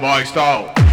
my style.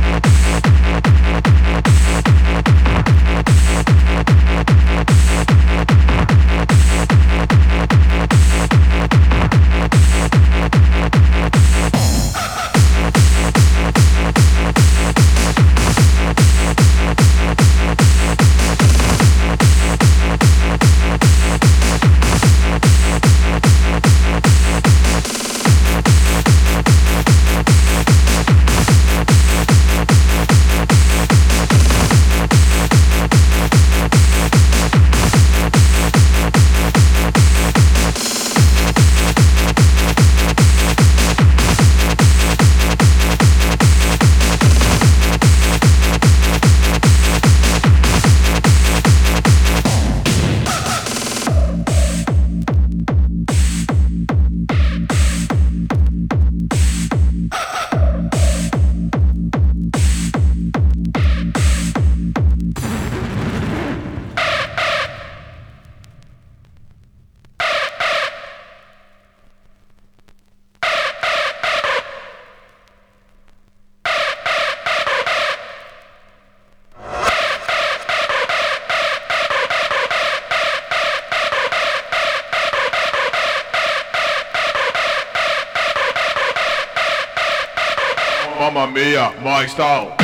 Mic'd out. Mike Style.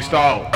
Mia,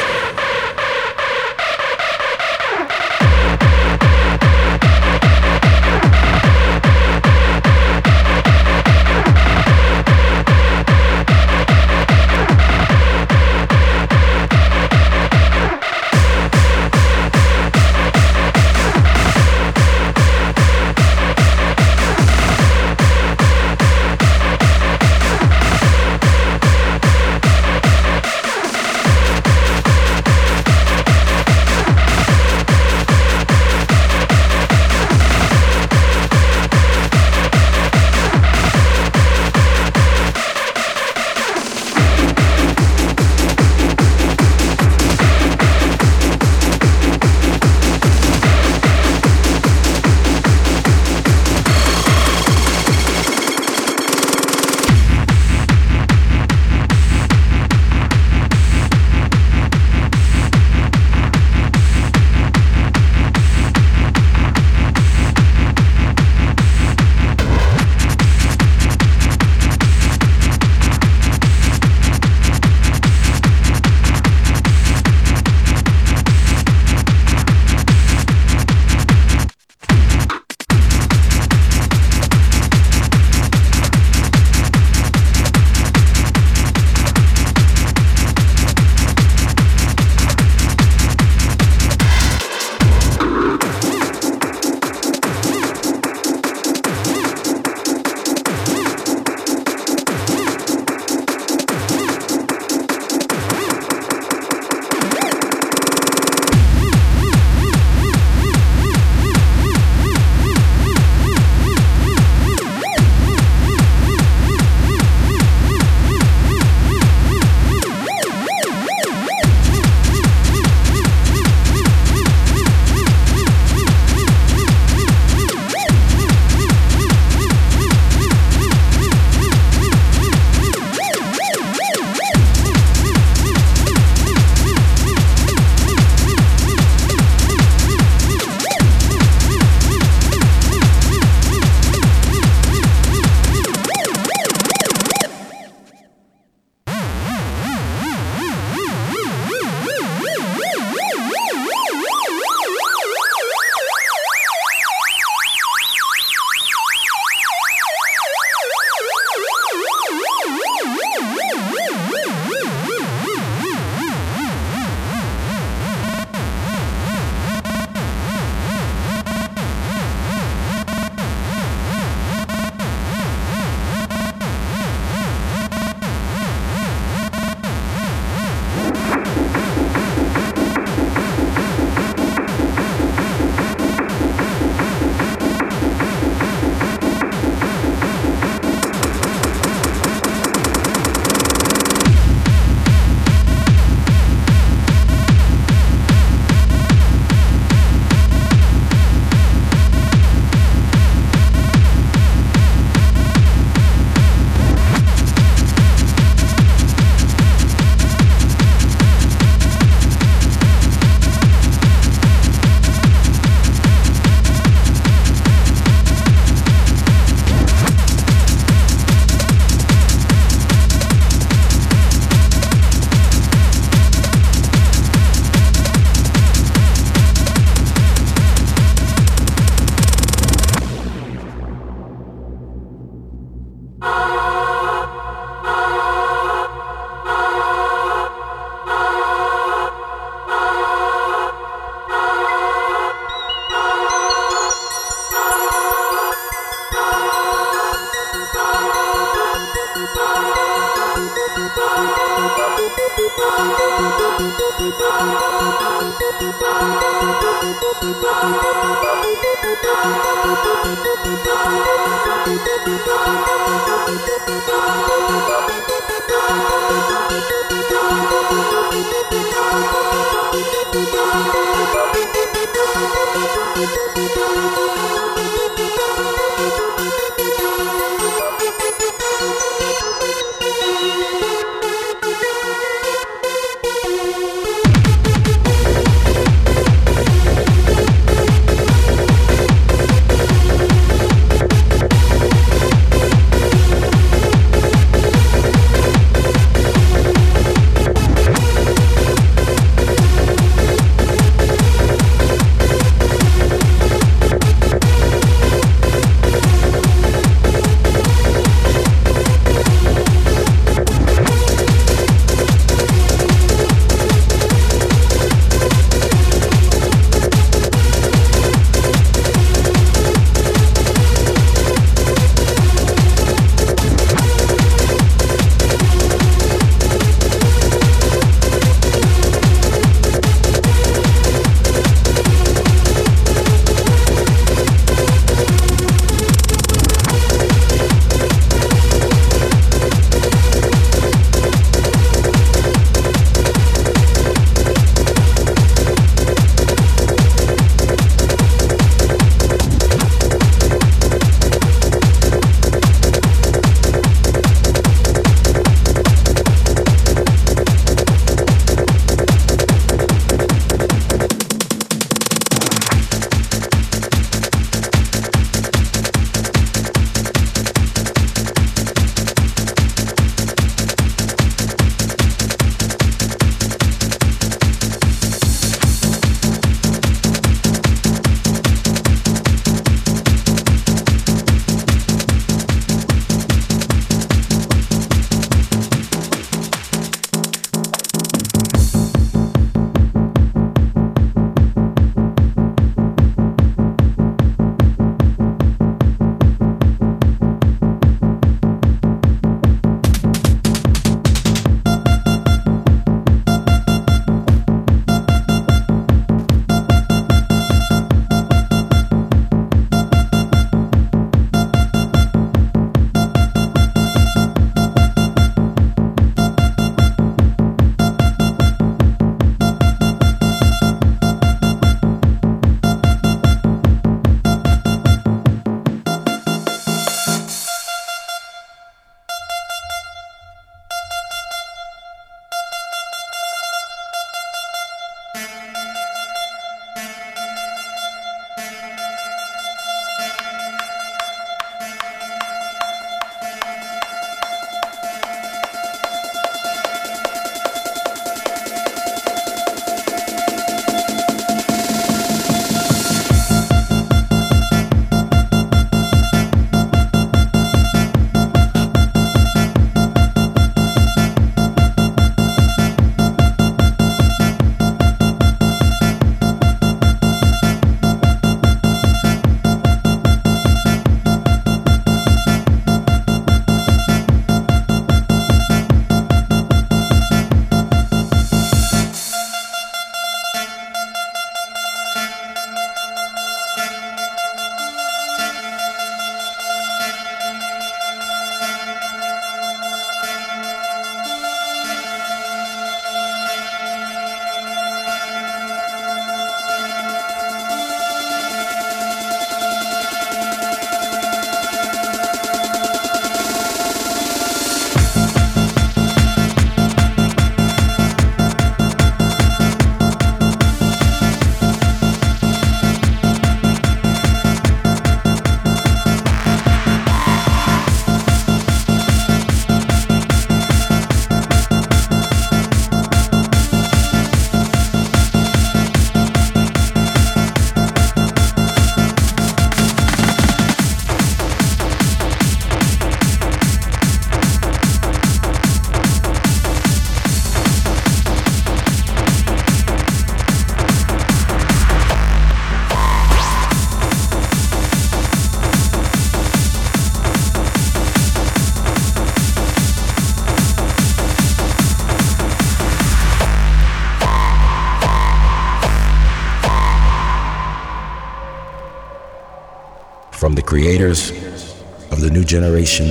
generation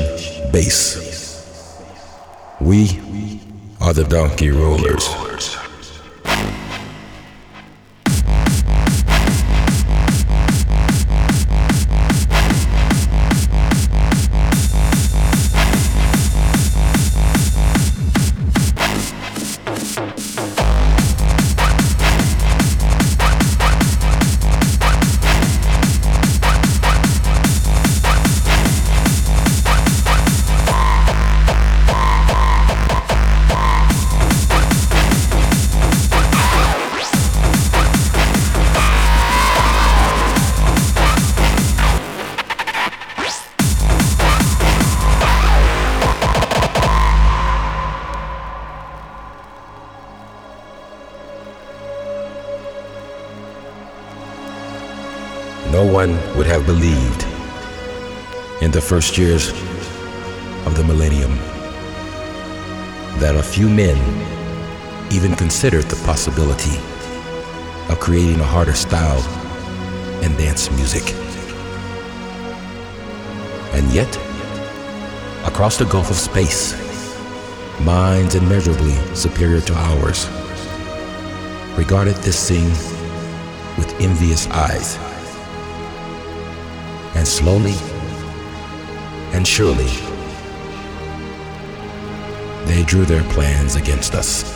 bass. We are the Donkey Rollers. First years of the millennium that a few men even considered the possibility of creating a harder style in dance music. And yet, across the gulf of space, minds immeasurably superior to ours regarded this scene with envious eyes. And slowly and surely, they drew their plans against us.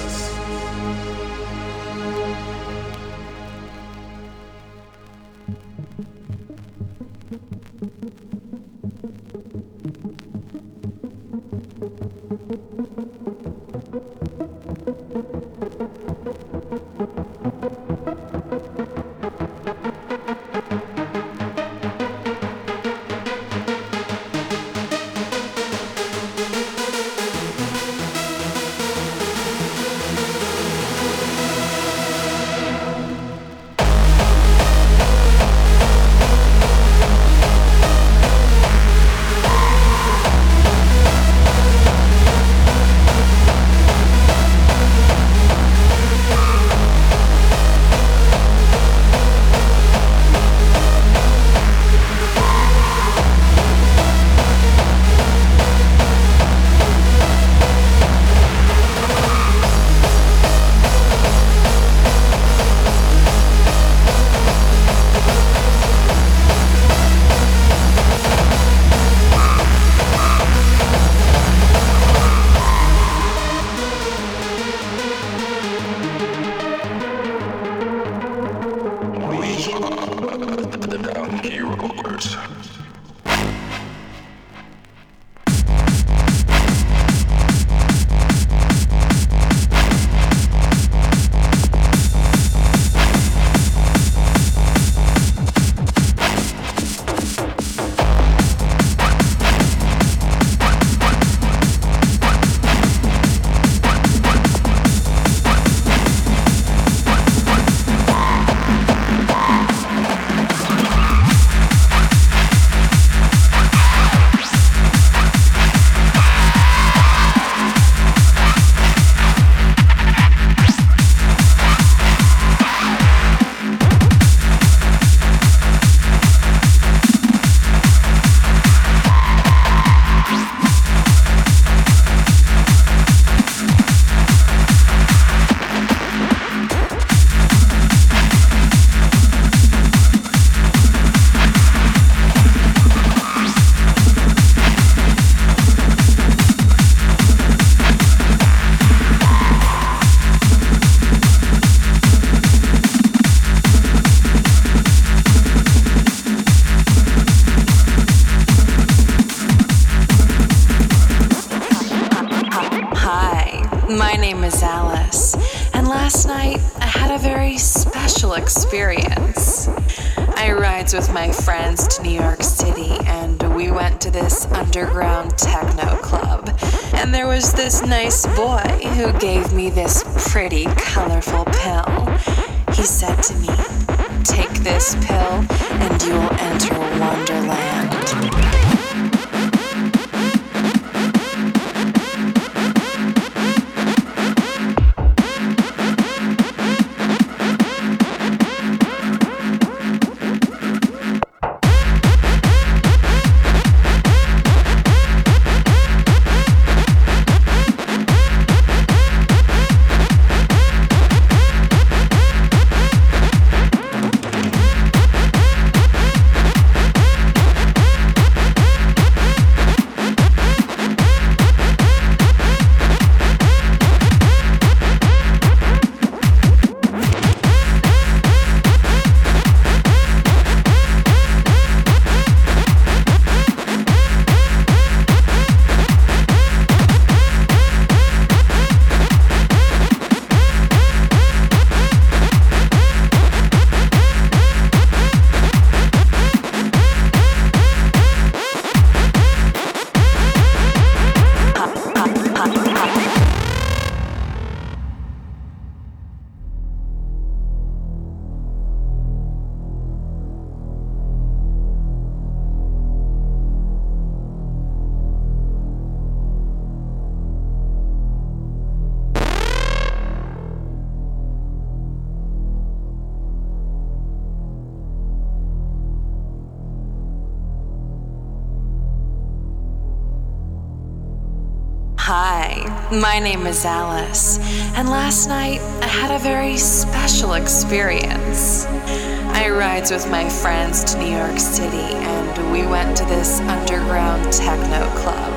My name is Alice, and last night I had a very special experience. I rides with my friends to New York City, and we went to this underground techno club.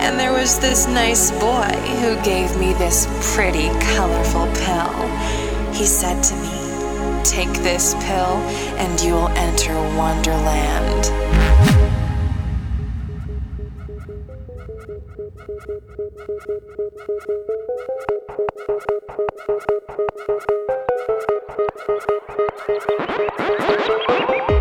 And there was this nice boy who gave me this pretty, colorful pill. He said to me, Take this pill, and you will enter Wonderland. Thank you.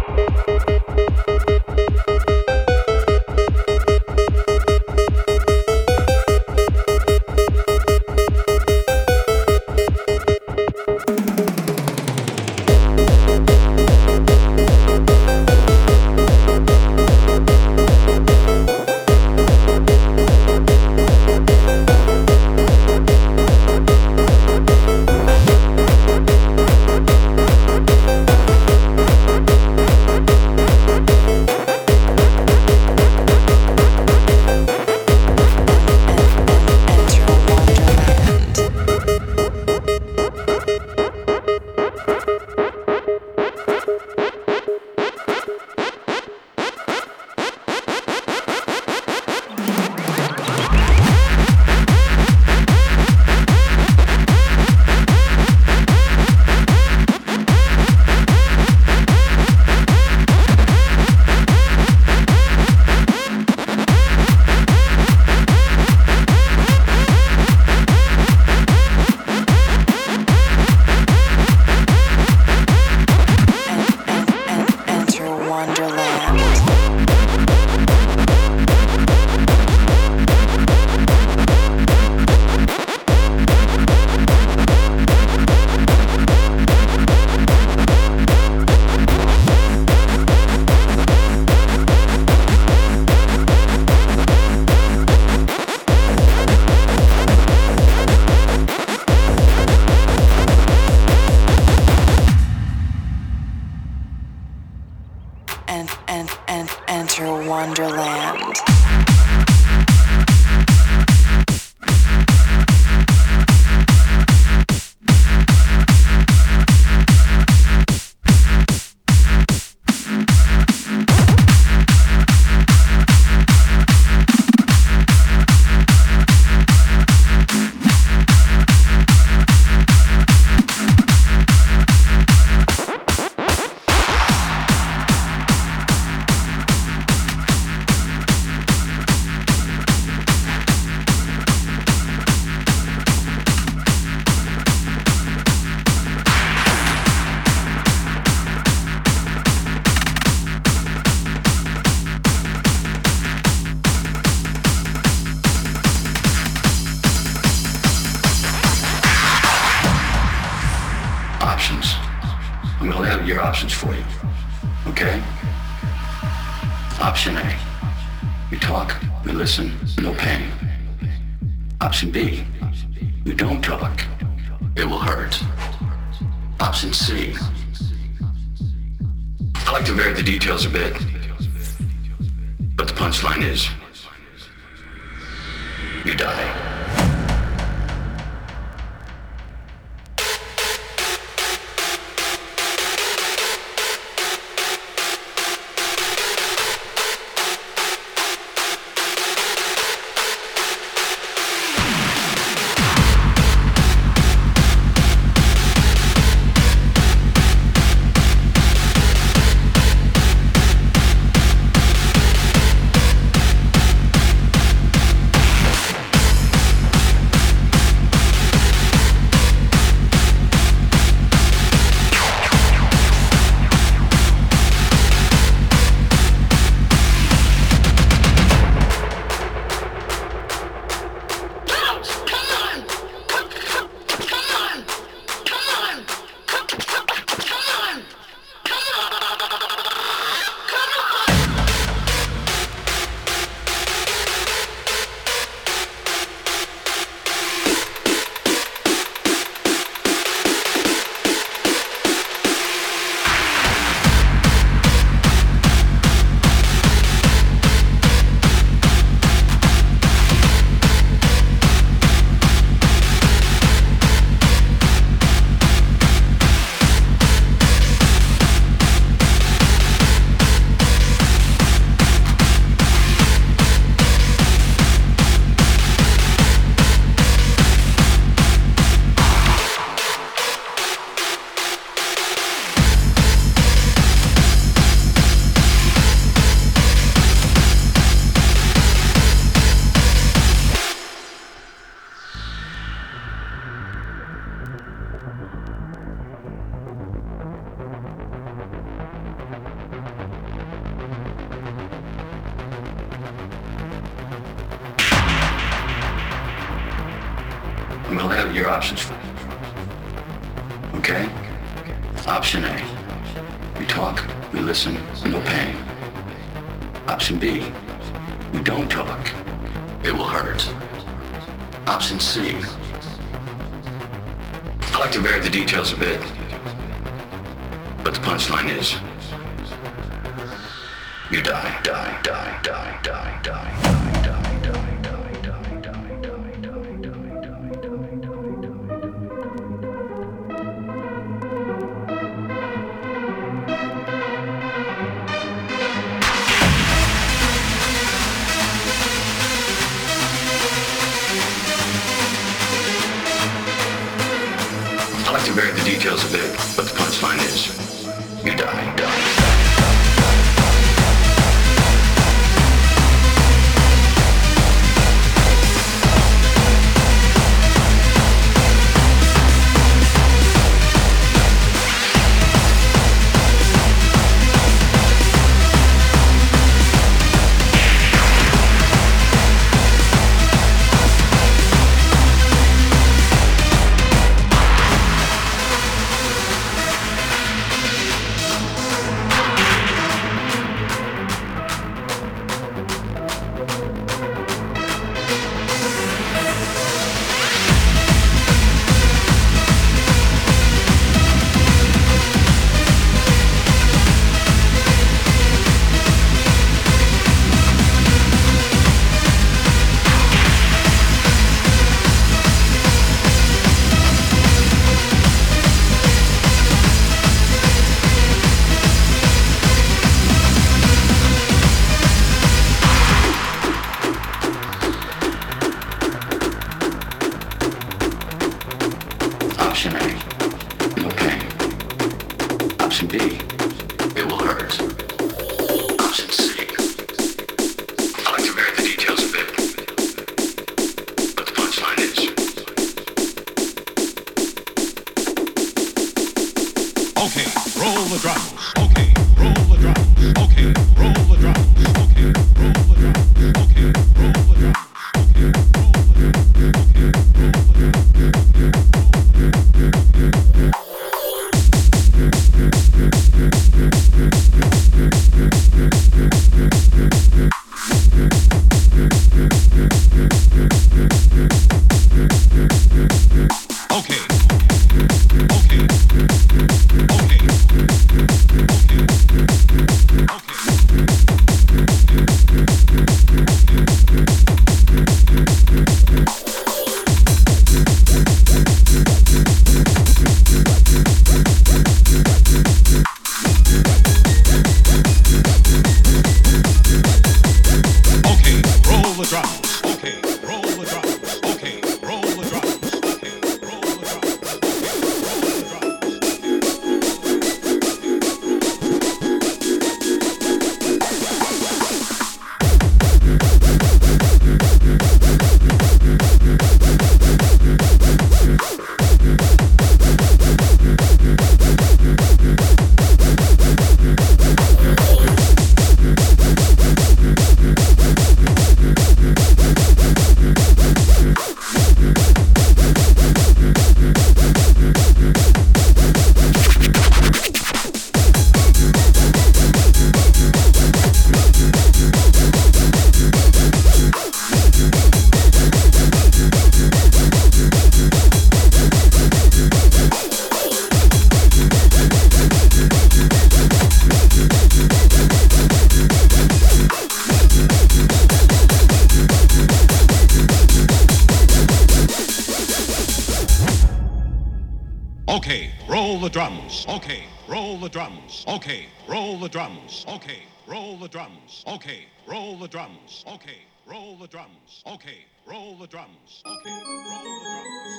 Okay, roll the drums. Okay, roll the drums. Okay, roll the drums. Okay, roll the drums. Okay, roll the drums. Okay, roll the drums.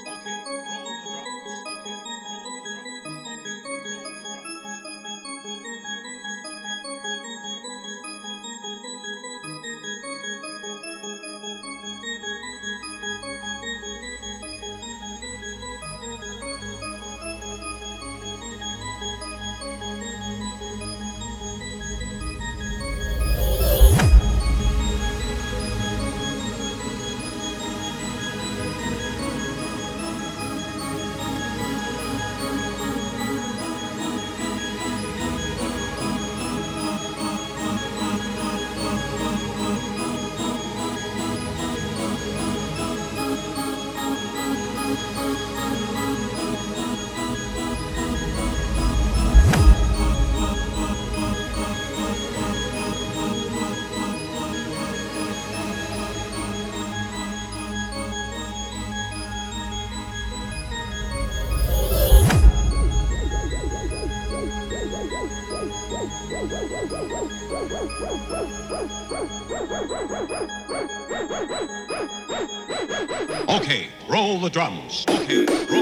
Okay, roll the drums. Okay, roll